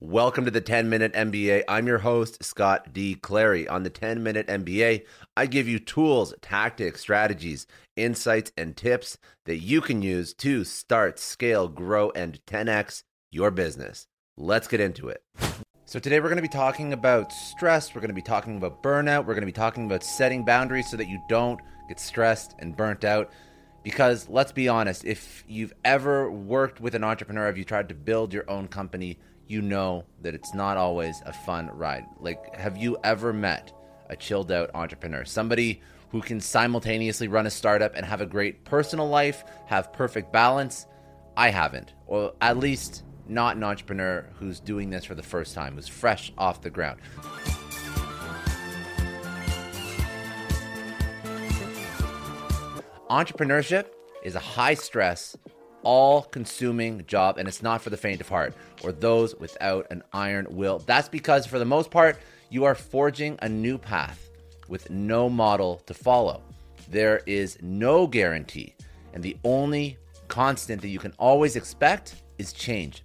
Welcome to the 10 Minute MBA. I'm your host, Scott D. Clary. On the 10 Minute MBA, I give you tools, tactics, strategies, insights, and tips that you can use to start, scale, grow, and 10x your business. Let's get into it. So, today we're going to be talking about stress. We're going to be talking about burnout. We're going to be talking about setting boundaries so that you don't get stressed and burnt out. Because let's be honest, if you've ever worked with an entrepreneur, if you tried to build your own company, you know that it's not always a fun ride. Like, have you ever met a chilled out entrepreneur? Somebody who can simultaneously run a startup and have a great personal life, have perfect balance? I haven't. Or at least not an entrepreneur who's doing this for the first time, who's fresh off the ground. Entrepreneurship is a high stress, all consuming job, and it's not for the faint of heart or those without an iron will. That's because, for the most part, you are forging a new path with no model to follow. There is no guarantee, and the only constant that you can always expect is change.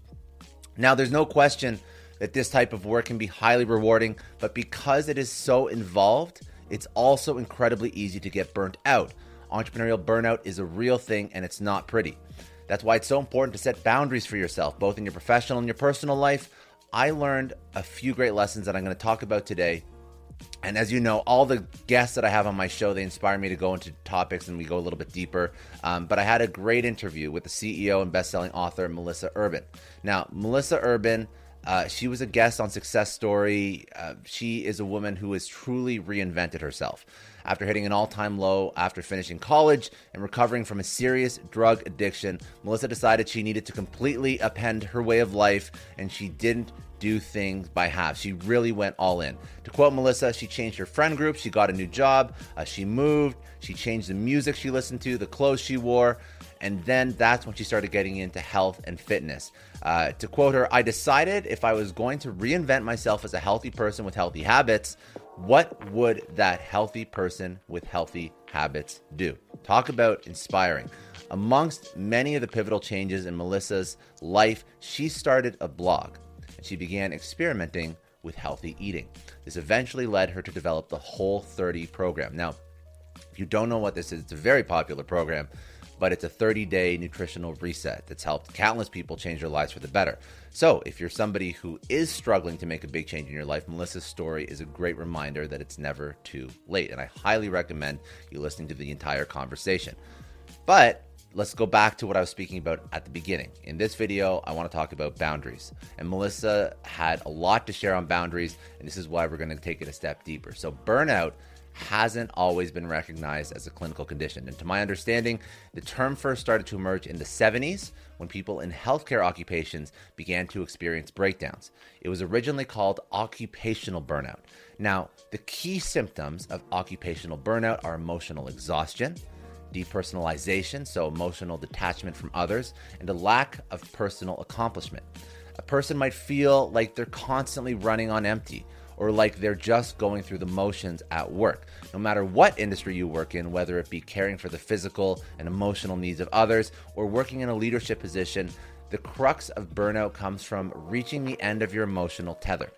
Now, there's no question that this type of work can be highly rewarding, but because it is so involved, it's also incredibly easy to get burnt out. Entrepreneurial burnout is a real thing and it's not pretty. That's why it's so important to set boundaries for yourself, both in your professional and your personal life. I learned a few great lessons that I'm going to talk about today. And as you know, all the guests that I have on my show, they inspire me to go into topics and we go a little bit deeper. Um, but I had a great interview with the CEO and best-selling author Melissa Urban. Now, Melissa Urban, uh, she was a guest on Success Story. Uh, she is a woman who has truly reinvented herself after hitting an all time low after finishing college and recovering from a serious drug addiction. Melissa decided she needed to completely upend her way of life and she didn't do things by half. She really went all in. To quote Melissa, she changed her friend group, she got a new job, uh, she moved, she changed the music she listened to, the clothes she wore, and then that's when she started getting into health and fitness. Uh, to quote her, I decided if I was going to reinvent myself as a healthy person with healthy habits, what would that healthy person with healthy habits do? Talk about inspiring. Amongst many of the pivotal changes in Melissa's life, she started a blog she began experimenting with healthy eating. This eventually led her to develop the Whole 30 program. Now, if you don't know what this is, it's a very popular program but it's a 30 day nutritional reset that's helped countless people change their lives for the better. So, if you're somebody who is struggling to make a big change in your life, Melissa's story is a great reminder that it's never too late. And I highly recommend you listening to the entire conversation. But let's go back to what I was speaking about at the beginning. In this video, I want to talk about boundaries. And Melissa had a lot to share on boundaries, and this is why we're going to take it a step deeper. So, burnout hasn't always been recognized as a clinical condition. And to my understanding, the term first started to emerge in the 70s when people in healthcare occupations began to experience breakdowns. It was originally called occupational burnout. Now, the key symptoms of occupational burnout are emotional exhaustion, depersonalization, so emotional detachment from others, and a lack of personal accomplishment. A person might feel like they're constantly running on empty or like they're just going through the motions at work. No matter what industry you work in, whether it be caring for the physical and emotional needs of others or working in a leadership position, the crux of burnout comes from reaching the end of your emotional tether.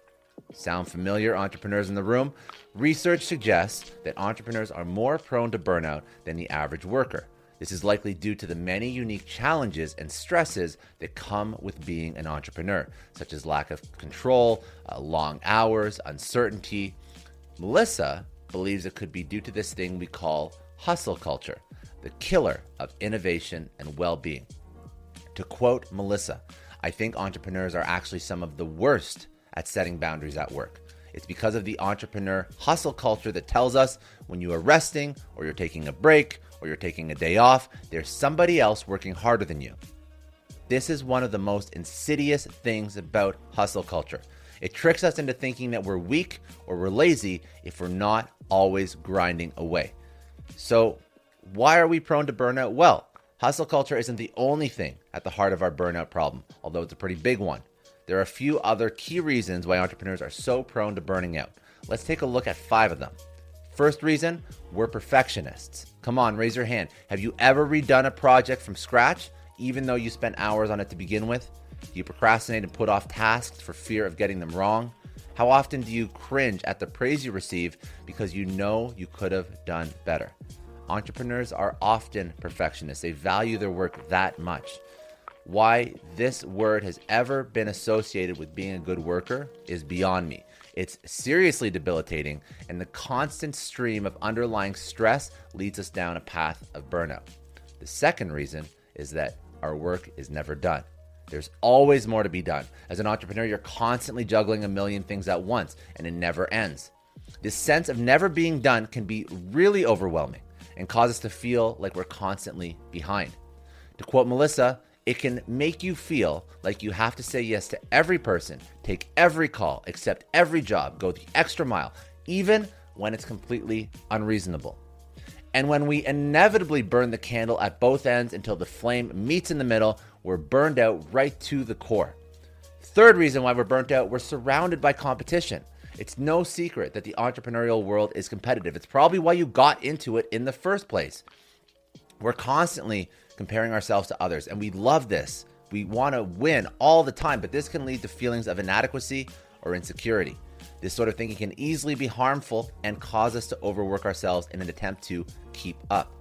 Sound familiar, entrepreneurs in the room? Research suggests that entrepreneurs are more prone to burnout than the average worker. This is likely due to the many unique challenges and stresses that come with being an entrepreneur, such as lack of control, uh, long hours, uncertainty. Melissa believes it could be due to this thing we call hustle culture, the killer of innovation and well being. To quote Melissa, I think entrepreneurs are actually some of the worst at setting boundaries at work. It's because of the entrepreneur hustle culture that tells us when you are resting or you're taking a break or you're taking a day off, there's somebody else working harder than you. This is one of the most insidious things about hustle culture. It tricks us into thinking that we're weak or we're lazy if we're not always grinding away. So, why are we prone to burnout? Well, hustle culture isn't the only thing at the heart of our burnout problem, although it's a pretty big one. There are a few other key reasons why entrepreneurs are so prone to burning out. Let's take a look at five of them. First reason, we're perfectionists. Come on, raise your hand. Have you ever redone a project from scratch, even though you spent hours on it to begin with? Do you procrastinate and put off tasks for fear of getting them wrong? How often do you cringe at the praise you receive because you know you could have done better? Entrepreneurs are often perfectionists, they value their work that much. Why this word has ever been associated with being a good worker is beyond me. It's seriously debilitating, and the constant stream of underlying stress leads us down a path of burnout. The second reason is that our work is never done. There's always more to be done. As an entrepreneur, you're constantly juggling a million things at once, and it never ends. This sense of never being done can be really overwhelming and cause us to feel like we're constantly behind. To quote Melissa, it can make you feel like you have to say yes to every person, take every call, accept every job, go the extra mile, even when it's completely unreasonable. And when we inevitably burn the candle at both ends until the flame meets in the middle, we're burned out right to the core. Third reason why we're burnt out, we're surrounded by competition. It's no secret that the entrepreneurial world is competitive. It's probably why you got into it in the first place. We're constantly comparing ourselves to others. And we love this. We want to win all the time, but this can lead to feelings of inadequacy or insecurity. This sort of thinking can easily be harmful and cause us to overwork ourselves in an attempt to keep up.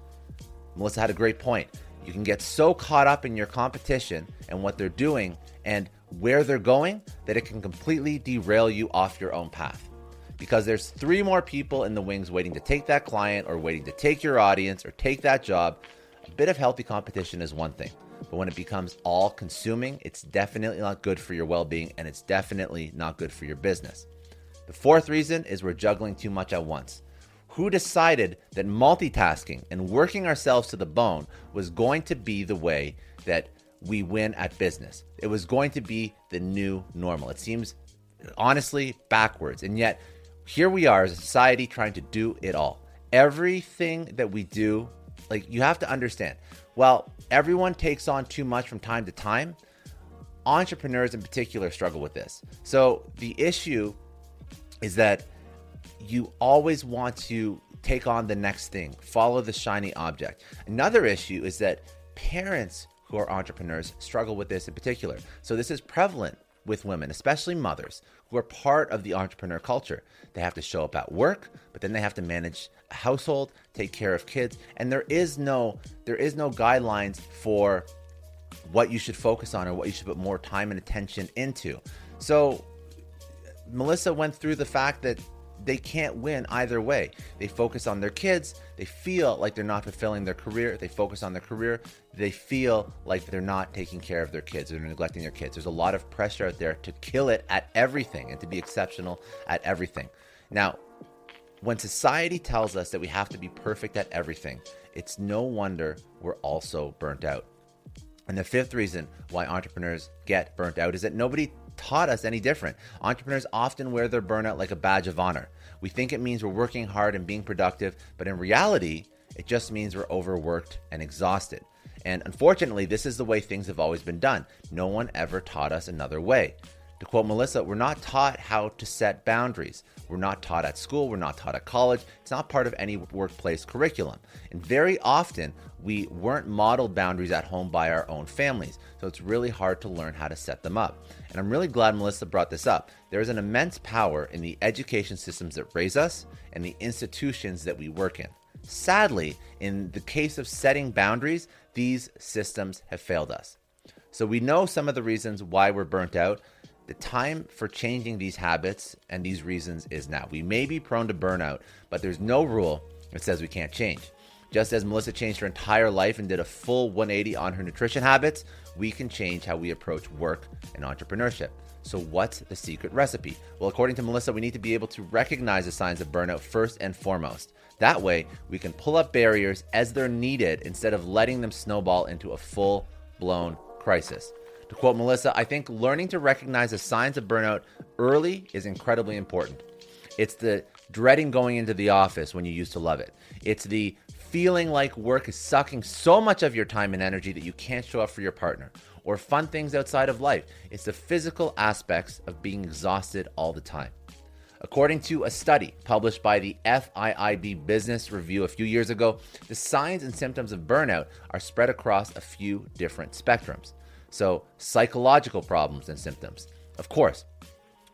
Melissa had a great point. You can get so caught up in your competition and what they're doing and where they're going that it can completely derail you off your own path. Because there's three more people in the wings waiting to take that client or waiting to take your audience or take that job a bit of healthy competition is one thing, but when it becomes all consuming, it's definitely not good for your well being and it's definitely not good for your business. The fourth reason is we're juggling too much at once. Who decided that multitasking and working ourselves to the bone was going to be the way that we win at business? It was going to be the new normal. It seems honestly backwards. And yet, here we are as a society trying to do it all. Everything that we do like you have to understand. Well, everyone takes on too much from time to time. Entrepreneurs in particular struggle with this. So the issue is that you always want to take on the next thing, follow the shiny object. Another issue is that parents who are entrepreneurs struggle with this in particular. So this is prevalent with women, especially mothers who are part of the entrepreneur culture. They have to show up at work, but then they have to manage a household, take care of kids, and there is no there is no guidelines for what you should focus on or what you should put more time and attention into. So Melissa went through the fact that they can't win either way. They focus on their kids, they feel like they're not fulfilling their career. They focus on their career, they feel like they're not taking care of their kids, they're neglecting their kids. There's a lot of pressure out there to kill it at everything and to be exceptional at everything. Now, when society tells us that we have to be perfect at everything, it's no wonder we're also burnt out. And the fifth reason why entrepreneurs get burnt out is that nobody taught us any different. Entrepreneurs often wear their burnout like a badge of honor. We think it means we're working hard and being productive, but in reality, it just means we're overworked and exhausted. And unfortunately, this is the way things have always been done. No one ever taught us another way. To quote Melissa, we're not taught how to set boundaries. We're not taught at school, we're not taught at college. It's not part of any workplace curriculum. And very often, we weren't modeled boundaries at home by our own families. So it's really hard to learn how to set them up. And I'm really glad Melissa brought this up. There is an immense power in the education systems that raise us and the institutions that we work in. Sadly, in the case of setting boundaries, these systems have failed us. So we know some of the reasons why we're burnt out. The time for changing these habits and these reasons is now. We may be prone to burnout, but there's no rule that says we can't change. Just as Melissa changed her entire life and did a full 180 on her nutrition habits, we can change how we approach work and entrepreneurship. So, what's the secret recipe? Well, according to Melissa, we need to be able to recognize the signs of burnout first and foremost. That way, we can pull up barriers as they're needed instead of letting them snowball into a full blown crisis. To quote Melissa, I think learning to recognize the signs of burnout early is incredibly important. It's the dreading going into the office when you used to love it. It's the feeling like work is sucking so much of your time and energy that you can't show up for your partner or fun things outside of life. It's the physical aspects of being exhausted all the time. According to a study published by the FIIB Business Review a few years ago, the signs and symptoms of burnout are spread across a few different spectrums. So, psychological problems and symptoms. Of course,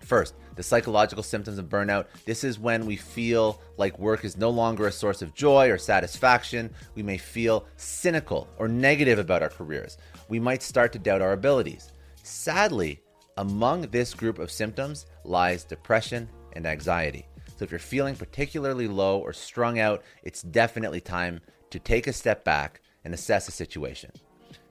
First, the psychological symptoms of burnout. This is when we feel like work is no longer a source of joy or satisfaction. We may feel cynical or negative about our careers. We might start to doubt our abilities. Sadly, among this group of symptoms lies depression and anxiety. So if you're feeling particularly low or strung out, it's definitely time to take a step back and assess the situation.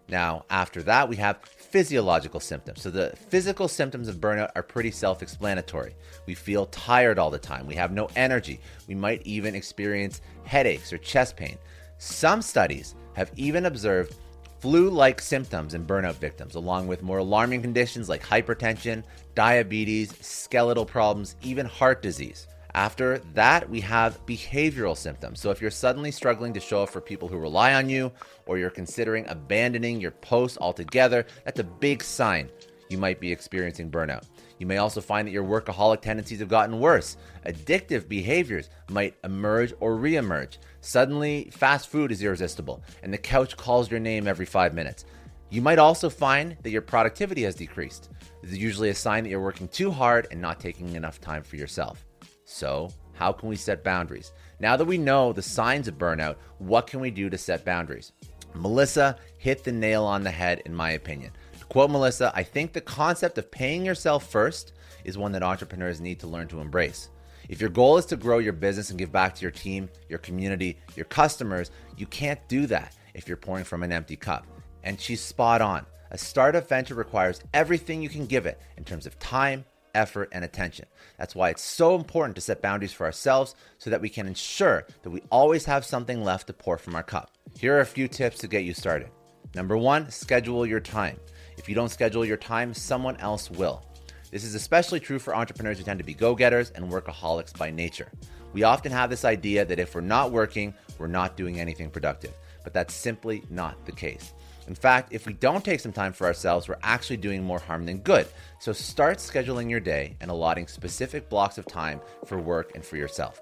Now, after that, we have physiological symptoms. So, the physical symptoms of burnout are pretty self explanatory. We feel tired all the time, we have no energy, we might even experience headaches or chest pain. Some studies have even observed flu like symptoms in burnout victims, along with more alarming conditions like hypertension, diabetes, skeletal problems, even heart disease. After that, we have behavioral symptoms. So, if you're suddenly struggling to show up for people who rely on you, or you're considering abandoning your post altogether, that's a big sign you might be experiencing burnout. You may also find that your workaholic tendencies have gotten worse. Addictive behaviors might emerge or reemerge. Suddenly, fast food is irresistible, and the couch calls your name every five minutes. You might also find that your productivity has decreased. This is usually a sign that you're working too hard and not taking enough time for yourself. So, how can we set boundaries? Now that we know the signs of burnout, what can we do to set boundaries? Melissa hit the nail on the head, in my opinion. To quote Melissa, I think the concept of paying yourself first is one that entrepreneurs need to learn to embrace. If your goal is to grow your business and give back to your team, your community, your customers, you can't do that if you're pouring from an empty cup. And she's spot on. A startup venture requires everything you can give it in terms of time, effort, and attention. That's why it's so important to set boundaries for ourselves so that we can ensure that we always have something left to pour from our cup. Here are a few tips to get you started. Number one, schedule your time. If you don't schedule your time, someone else will. This is especially true for entrepreneurs who tend to be go getters and workaholics by nature. We often have this idea that if we're not working, we're not doing anything productive, but that's simply not the case. In fact, if we don't take some time for ourselves, we're actually doing more harm than good. So start scheduling your day and allotting specific blocks of time for work and for yourself.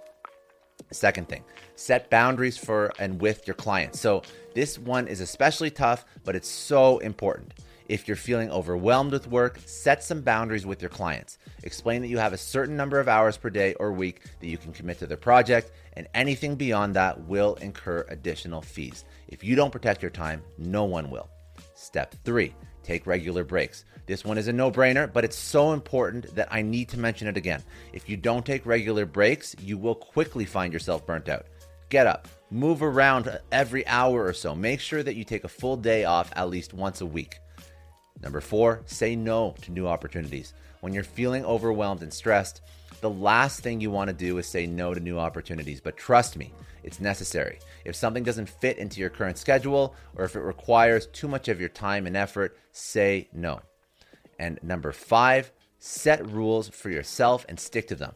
Second thing, set boundaries for and with your clients. So this one is especially tough, but it's so important. If you're feeling overwhelmed with work, set some boundaries with your clients. Explain that you have a certain number of hours per day or week that you can commit to the project, and anything beyond that will incur additional fees. If you don't protect your time, no one will. Step three, take regular breaks. This one is a no brainer, but it's so important that I need to mention it again. If you don't take regular breaks, you will quickly find yourself burnt out. Get up, move around every hour or so. Make sure that you take a full day off at least once a week. Number four, say no to new opportunities. When you're feeling overwhelmed and stressed, the last thing you want to do is say no to new opportunities. But trust me, it's necessary. If something doesn't fit into your current schedule or if it requires too much of your time and effort, say no. And number five, set rules for yourself and stick to them.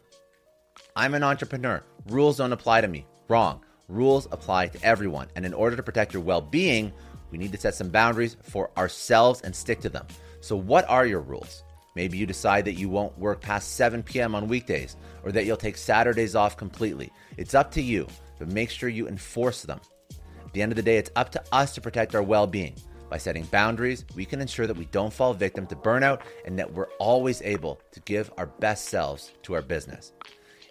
I'm an entrepreneur. Rules don't apply to me. Wrong. Rules apply to everyone. And in order to protect your well being, We need to set some boundaries for ourselves and stick to them. So, what are your rules? Maybe you decide that you won't work past 7 p.m. on weekdays or that you'll take Saturdays off completely. It's up to you, but make sure you enforce them. At the end of the day, it's up to us to protect our well being. By setting boundaries, we can ensure that we don't fall victim to burnout and that we're always able to give our best selves to our business.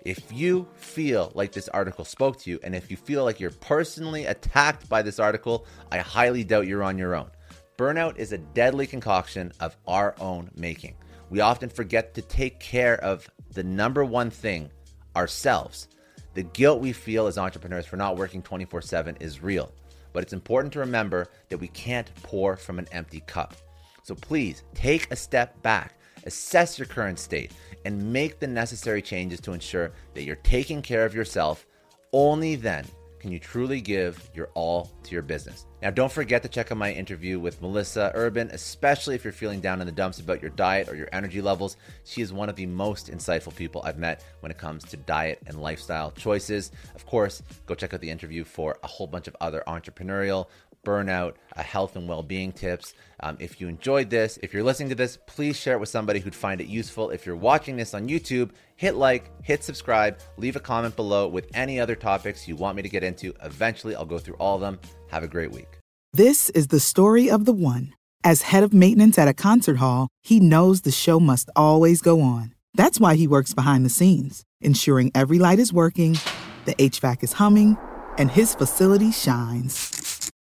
If you feel like this article spoke to you, and if you feel like you're personally attacked by this article, I highly doubt you're on your own. Burnout is a deadly concoction of our own making. We often forget to take care of the number one thing ourselves. The guilt we feel as entrepreneurs for not working 24 7 is real but it's important to remember that we can't pour from an empty cup. So please take a step back, assess your current state, and make the necessary changes to ensure that you're taking care of yourself. Only then can you truly give your all to your business. Now, don't forget to check out my interview with Melissa Urban, especially if you're feeling down in the dumps about your diet or your energy levels. She is one of the most insightful people I've met when it comes to diet and lifestyle choices. Of course, go check out the interview for a whole bunch of other entrepreneurial, burnout, uh, health and well being tips. Um, if you enjoyed this, if you're listening to this, please share it with somebody who'd find it useful. If you're watching this on YouTube, hit like, hit subscribe, leave a comment below with any other topics you want me to get into. Eventually, I'll go through all of them. Have a great week. This is the story of the one. As head of maintenance at a concert hall, he knows the show must always go on. That's why he works behind the scenes, ensuring every light is working, the HVAC is humming, and his facility shines.